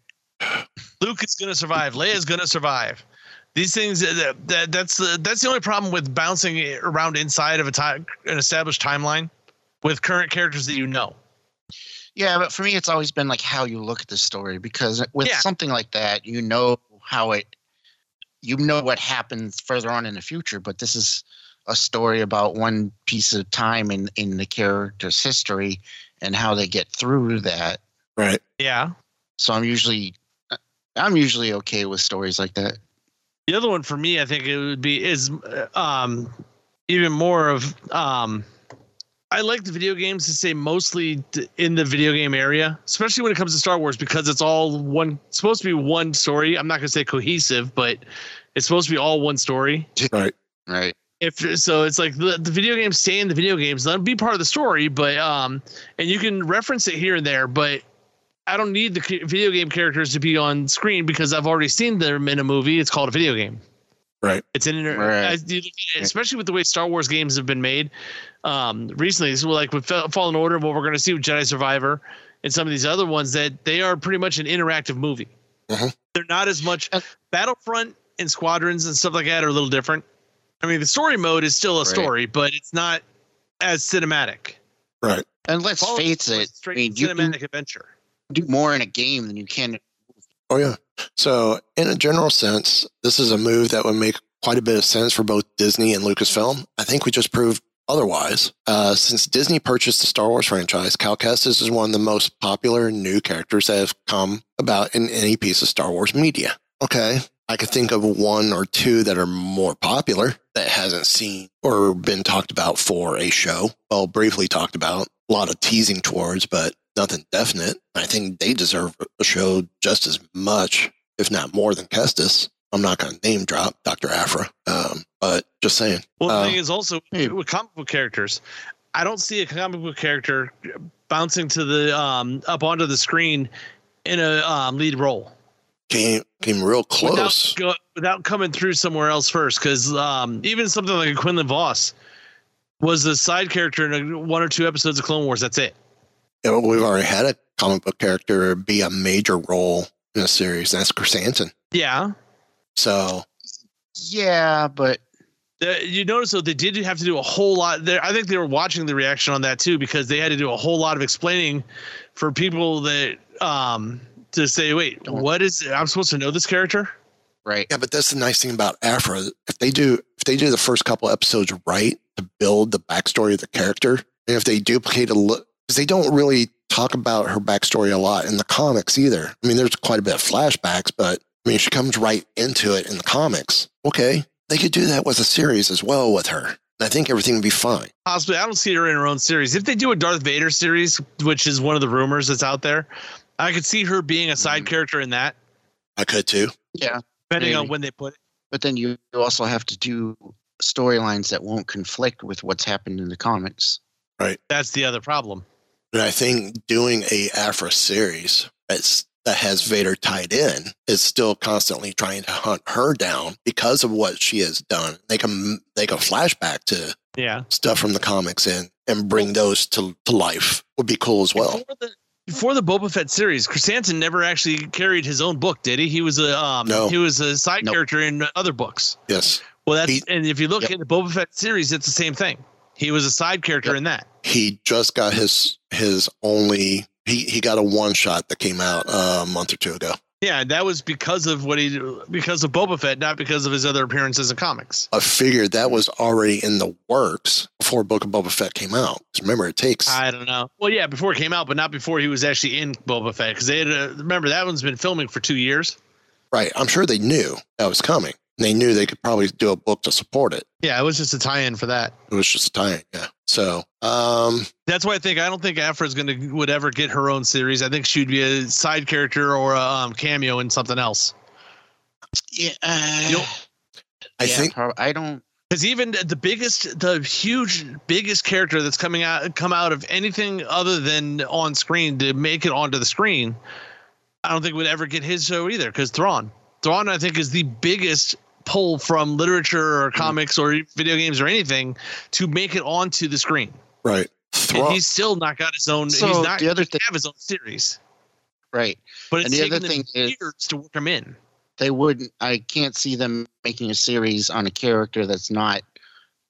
Luke is going to survive, Leia is going to survive. These things uh, that, that that's the that's the only problem with bouncing around inside of a time an established timeline with current characters that you know. Yeah, but for me, it's always been like how you look at the story because with Yeah. something like that, you know how it, you know what happens further on in the future. But this is a story about one piece of time in in the character's history and how they get through that. Right. Yeah. So I'm usually, I'm usually okay with stories like that. The other one for me, I think it would be is um, even more of um, I like the video games to say mostly in the video game area, especially when it comes to Star Wars because it's all one. It's supposed to be one story. I'm not going to say cohesive, but it's supposed to be all one story. Right. Right. If so, it's like the, the video games stay in the video games. Let them be part of the story, but um, and you can reference it here and there, but I don't need the video game characters to be on screen because I've already seen them in a movie. It's called a video game. Right. It's an inter- Right. as you look at it, especially with the way Star Wars games have been made um, recently. So like with Fa- Fallen Order, what we're going to see with Jedi Survivor, and some of these other ones that they are pretty much an interactive movie. Mhm. They're not as much Battlefront and Squadrons and stuff like that are a little different. I mean, the story mode is still a Right. story, but it's not as cinematic. Right. And let's Fallen face it, it, is I straight mean, you cinematic can adventure. Do more in a game than you can. Oh yeah. So in a general sense, this is a move that would make quite a bit of sense for both Disney and Lucasfilm. I think we just proved otherwise. Uh, since Disney purchased the Star Wars franchise, Cal Kestis is one of the most popular new characters that have come about in any piece of Star Wars media. Okay. I could think of one or two that are more popular that hasn't seen or been talked about for a show. Well, briefly talked about, a lot of teasing towards, but nothing definite. I think they deserve a show just as much, if not more, than Kestis. I'm not going to name drop Dr. Aphra, um, but just saying. Well, the Uh, thing is also hey. with comic book characters, I don't see a comic book character bouncing to the um, up onto the screen in a um, lead role came came real close. without go, without coming through somewhere else first. Because um, even something like a Quinlan Vos was a side character in a, one or two episodes of Clone Wars. That's it. You know, we've already had a comic book character be a major role in a series. and That's Krrsantan. Yeah. So Yeah, but Uh, you notice though they did have to do a whole lot there. I think they were watching the reaction on that too because they had to do a whole lot of explaining for people that um to say, wait, Don't- what is I'm supposed to know this character? right. yeah, but that's the nice thing about Aphra. If they do if they do the first couple episodes right to build the backstory of the character, and if they duplicate a look because they don't really talk about her backstory a lot in the comics either. I mean, there's quite a bit of flashbacks, but I mean, she comes right into it in the comics. Okay, they could do that with a series as well with her. I think everything would be fine. Possibly, I don't see her in her own series. If they do a Darth Vader series, which is one of the rumors that's out there, I could see her being a side mm. character in that, I could too. Yeah, depending on when they put it. but then you you also have to do storylines that won't conflict with what's happened in the comics. Right. That's the other problem. And I think doing a Aphra series that's that has Vader tied in is still constantly trying to hunt her down because of what she has done. They can they can flashback to Yeah. stuff from the comics and and bring those to, to life would be cool as well. Before the, before the Boba Fett series, Krrsantan never actually carried his own book, did he? He was a um, No. he was a side Nope. character in other books. Yes. Well, that's He- and if you look Yep. at the Boba Fett series, it's the same thing. He was a side character Yep. in that. He just got his his only he, he got a one shot that came out uh, a month or two ago. Yeah, that was because of what he because of Boba Fett, not because of his other appearances in comics. I figured that was already in the works before Book of Boba Fett came out. remember, it takes I don't know. Well, yeah, before it came out, but not before he was actually in Boba Fett, because they had uh, remember that one's been filming for two years. right. I'm sure they knew that was coming. And they knew they could probably do a book to support it. Yeah, it was just a tie-in for that. It was just a tie. In, yeah. So, um, That's why I think I don't think Aphra's going to would ever get her own series. I think she'd be a side character or a um, cameo in something else. Yeah, uh, You'll- I yeah, think prob- I don't. Because even the biggest, the huge, biggest character that's coming out, come out of anything other than on screen to make it onto the screen, I don't think would ever get his show either. Because Thrawn, Thrawn, I think is the biggest pull from literature or comics or video games or anything to make it onto the screen. right. And he's still not got his own. So he's not the other he thing- have his own series, Right. but it's And the other taken them thing is- years to work him in. They wouldn't. I can't see them making a series on a character that's not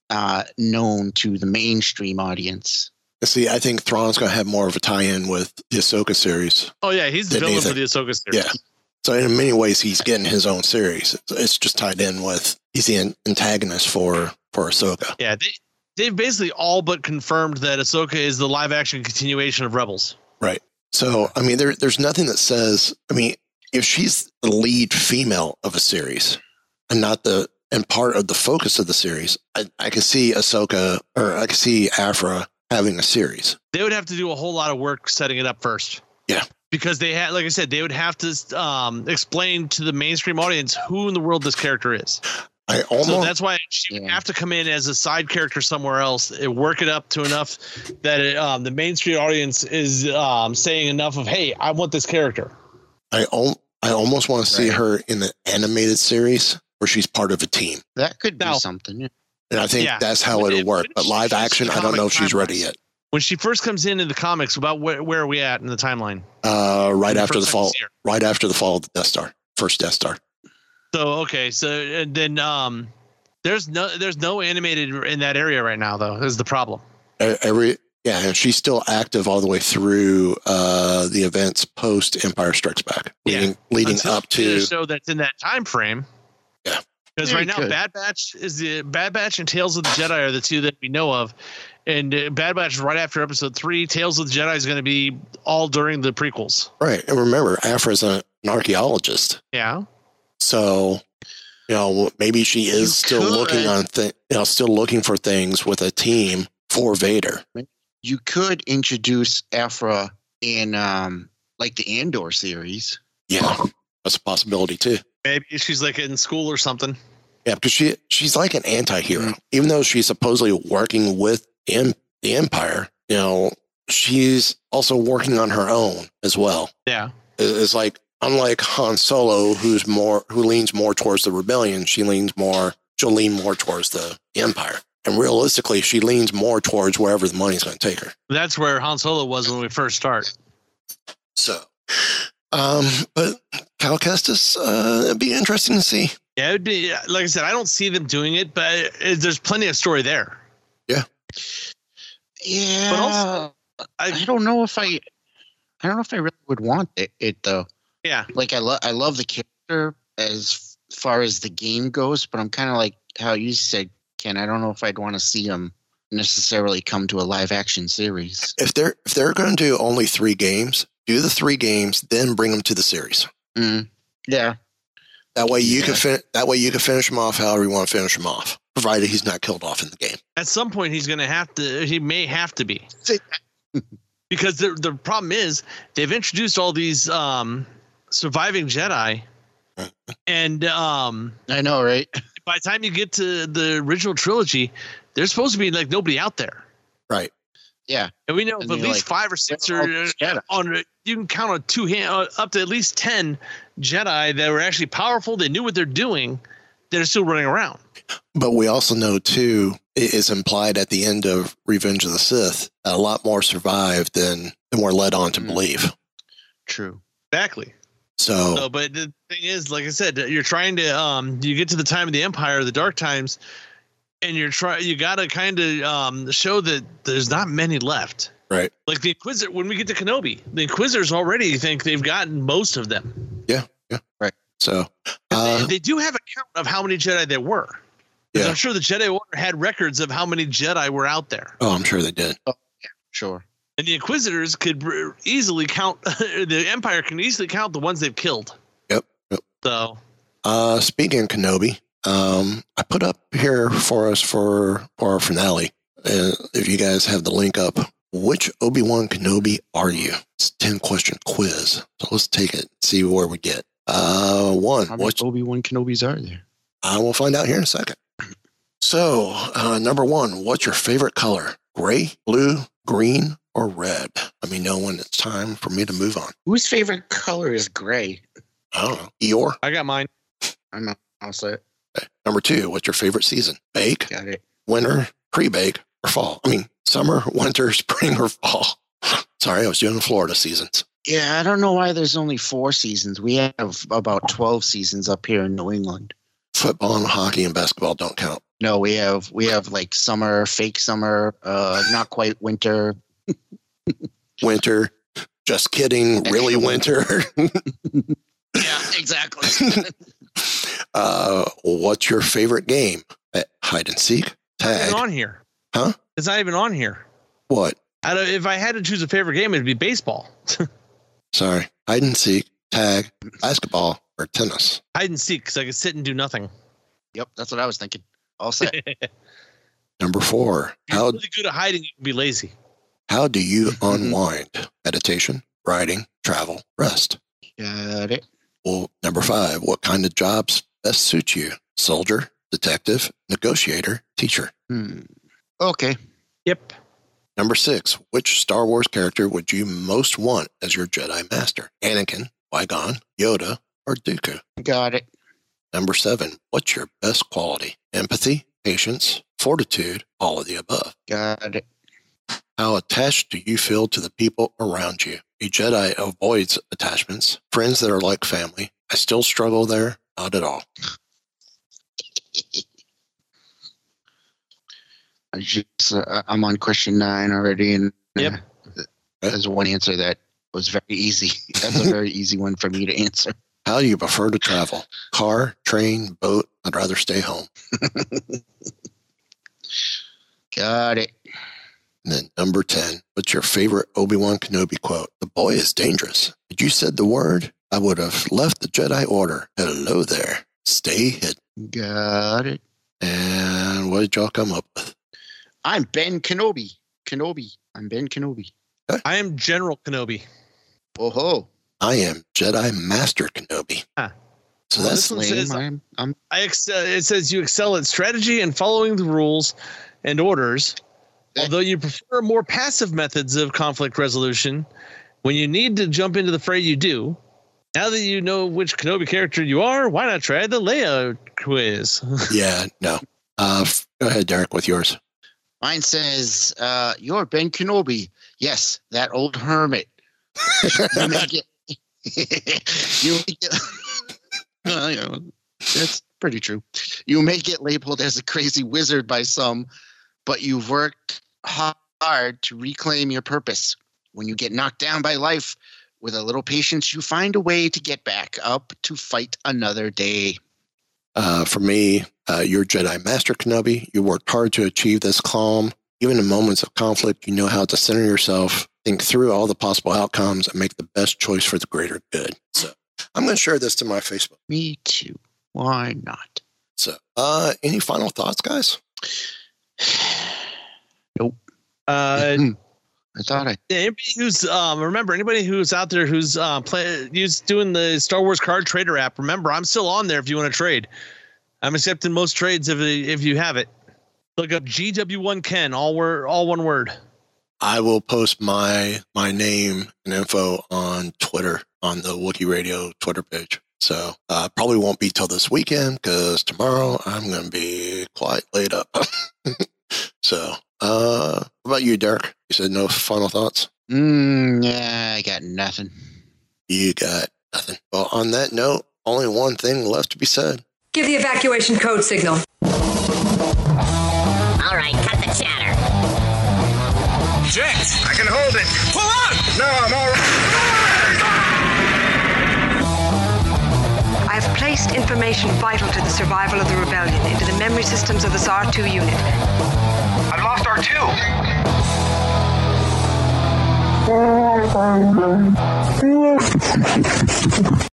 uh, known to the mainstream audience. See, I think Thrawn's going to have more of a tie-in with the Ahsoka series. Oh yeah, he's the villain for the Ahsoka series. Yeah. So in many ways, he's getting his own series. It's, just tied in with he's the antagonist for for Ahsoka. Yeah, they they've basically all but confirmed that Ahsoka is the live action continuation of Rebels. Right. So I mean, there there's nothing that says. I mean, if she's the lead female of a series and not the and part of the focus of the series, I, I can see Ahsoka or I can see Aphra having a series. They would have to do a whole lot of work setting it up first. Yeah. Because they had, like I said, they would have to um, explain to the mainstream audience who in the world this character is. I almost So that's why she would have to come in as a side character somewhere else, and work it up to enough that it, um, the mainstream audience is um, saying enough of, "Hey, I want this character." I al- I almost want to see Right. her in the animated series where she's part of a team. That could be Now- something. Yeah. And I think Yeah. that's how it'll it- work. But live action, I don't know if she's ready yet. When she first comes in in the comics, about where, where are we at in the timeline? Uh, right When after the fall, right after the fall of the Death Star, first Death Star. So okay, so and then um, there's no there's no animated in that area right now though. Is the problem? Every yeah, and she's still active all the way through uh, the events post Empire Strikes Back, Yeah. leading leading Until up we get to show that's in that time frame. Yeah. Because right now, could. Bad Batch is the Bad Batch and Tales of the Jedi are the two that we know of, and uh, Bad Batch is right after Episode Three. Tales of the Jedi is going to be all during the prequels. right. And remember, Aphra's a, an archaeologist, Yeah, so you know maybe she is You still could. looking on th- you know still looking for things with a team for Vader. You could introduce Aphra in um like the Andor series. Yeah, that's a possibility too. maybe she's like in school or something. Yeah, because she she's like an anti-hero. Even though she's supposedly working with the, the Empire, you know, she's also working on her own as well. Yeah, It- It's like unlike Han Solo, who's more who leans more towards the rebellion, she leans more she'll lean more towards the Empire. And realistically, she leans more towards wherever the money's going to take her. that's where Han Solo was when we first start. So, um, but Cal Kestis, uh, it'd be interesting to see. Yeah, it'd be like I said. I don't see them doing it, but there's plenty of story there. Yeah. But also, I, I, don't know if I I don't know if I really would want it, it though. yeah, Like I love I love the character as far as the game goes, but I'm kind of like how you said, Ken. I don't know if I'd want to see him necessarily come to a live action series. If they're if they're going to do only three games, do the three games, then bring them to the series. Mm. Yeah. That way you can fin- that way you can finish them off however you want to finish them off, provided he's not killed off in the game. at some point he's going to have to. He may have to be (laughs) because the the problem is they've introduced all these um, surviving Jedi, (laughs) and um, I know, right? by the time you get to the original trilogy, there's supposed to be like nobody out there. Right. Yeah. And we know And at least like, five or six "Where are are all on. You can count on two hand uh, up to at least ten Jedi that were actually powerful. They knew what they're doing. That are still running around. But we also know too, it is implied at the end of Revenge of the Sith that a lot more survived than than we're led on to Mm. believe. True. Exactly. So No, but the thing is, like I said, you're trying to um, you get to the time of the Empire, the Dark Times, and you're trying. You got to kind of um, show that there's not many left. right. Like the Inquisitor, when we get to Kenobi, the Inquisitors already think they've gotten most of them. So uh, they, they do have a count of how many Jedi there were. Yeah. I'm sure the Jedi Order had records of how many Jedi were out there, oh, I'm sure they did. Sure. and the Inquisitors could easily count. (laughs) the Empire can easily count the ones they've killed. Yep. yep. So Uh, speaking of Kenobi, um, I put up here for us for, for our finale. Uh, if you guys have the link up, which Obi Wan Kenobi are you? It's a ten question quiz. So let's take it. See where we get. Uh, one. How many What's Obi Wan Kenobis are there? I will find out here in a second. So, uh, number one, what's your favorite color? Gray, blue, green, or red? Let me know when it's time for me to move on. Whose favorite color is gray? I don't know. Eeyore. I got mine. I'm not. I'll say it. Okay. Number two, what's your favorite season? Bake, Got it. winter, pre-bake, or fall? I mean, summer, (laughs) winter, spring, or fall? Sorry, I was doing the Florida seasons. Yeah, I don't know why there's only four seasons. We have about twelve seasons up here in New England. Football and hockey and basketball don't count. No, we have we have like summer, fake summer, uh, not quite winter, winter. Just kidding. (laughs) Really winter. Yeah, exactly. (laughs) uh, what's your favorite game? Uh, Hide and seek, Not even tag. on here. Huh? It's not even on here. What? I don't, if I had to choose a favorite game, it'd be baseball. (laughs) Sorry. Hide and seek, tag, basketball, or tennis. Hide and seek because I could sit and do nothing. yep, that's what I was thinking. All set. (laughs) Number four. You're How really good at hiding. You can be lazy. how do you (laughs) unwind? Meditation, writing, travel, rest. Got it. Well, number five. What kind of jobs best suit you? Soldier, detective, negotiator, teacher. Hmm. Okay. Yep. Number six, which Star Wars character would you most want as your Jedi Master? Anakin, Qui-Gon, Yoda, or Dooku? Got it. Number seven, what's your best quality? Empathy, patience, fortitude, all of the above. Got it. How attached do you feel to the people around you? A Jedi avoids attachments, friends that are like family. I still struggle there, not at all. (laughs) I just, uh, I'm on question nine already, and uh, there's one answer that was very easy. (laughs) That's a (laughs) very easy one for me to answer. How do you prefer to travel? Car, train, boat? I'd rather stay home. Got it. And then number 10, what's your favorite Obi-Wan Kenobi quote? The boy is dangerous. If you said the word, I would have left the Jedi Order. Hello there. Stay hidden. Got it. And what did y'all come up with? I'm Ben Kenobi. Kenobi. I'm Ben Kenobi. I am General Kenobi. Oh ho. I am Jedi Master Kenobi. Ah. So Well, that's this one Lame. says- I'm, I'm I ex- uh, it says you excel at strategy and following the rules and orders, although you prefer more passive methods of conflict resolution. When you need to jump into the fray, you do. Now that you know which Kenobi character you are, why not try the Leia quiz? (laughs) yeah, no. Uh, go ahead, Derek, with yours. Mine says, uh, "You're Ben Kenobi." Yes, that old hermit. you make it. (laughs) you make it. (laughs) Well, you know, that's pretty true. You may get labeled as a crazy wizard by some, but you've worked hard to reclaim your purpose. When you get knocked down by life, with a little patience, you find a way to get back up to fight another day. Uh, for me, uh, you're Jedi Master Kenobi. You worked hard to achieve this calm. Even in moments of conflict, you know how to center yourself, think through all the possible outcomes, and make the best choice for the greater good. So I'm going to share this to my Facebook. Me too. Why not? So, uh, any final thoughts, guys? (sighs) Nope. Uh, (laughs) I thought I. Anybody who's um, remember anybody who's out there who's uh, play use doing the Star Wars card trader app. Remember, I'm still on there if you want to trade. I'm accepting most trades if if you have it. Look up GW1 Ken, all word, all one word. I will post my my name and info on Twitter on the Wookiee Radio Twitter page. So uh, probably won't be till this weekend because tomorrow I'm going to be quite laid up. (laughs) so, uh, what about you, Derek? You said no final thoughts. Mm, yeah, I got nothing. You got nothing. Well, on that note, only one thing left to be said. Give the evacuation code signal. All right, cut the chatter. Jinx, I can hold it. Pull out! No, I'm all right. I have placed information vital to the survival of the rebellion into the memory systems of this R2 unit. I've lost R2.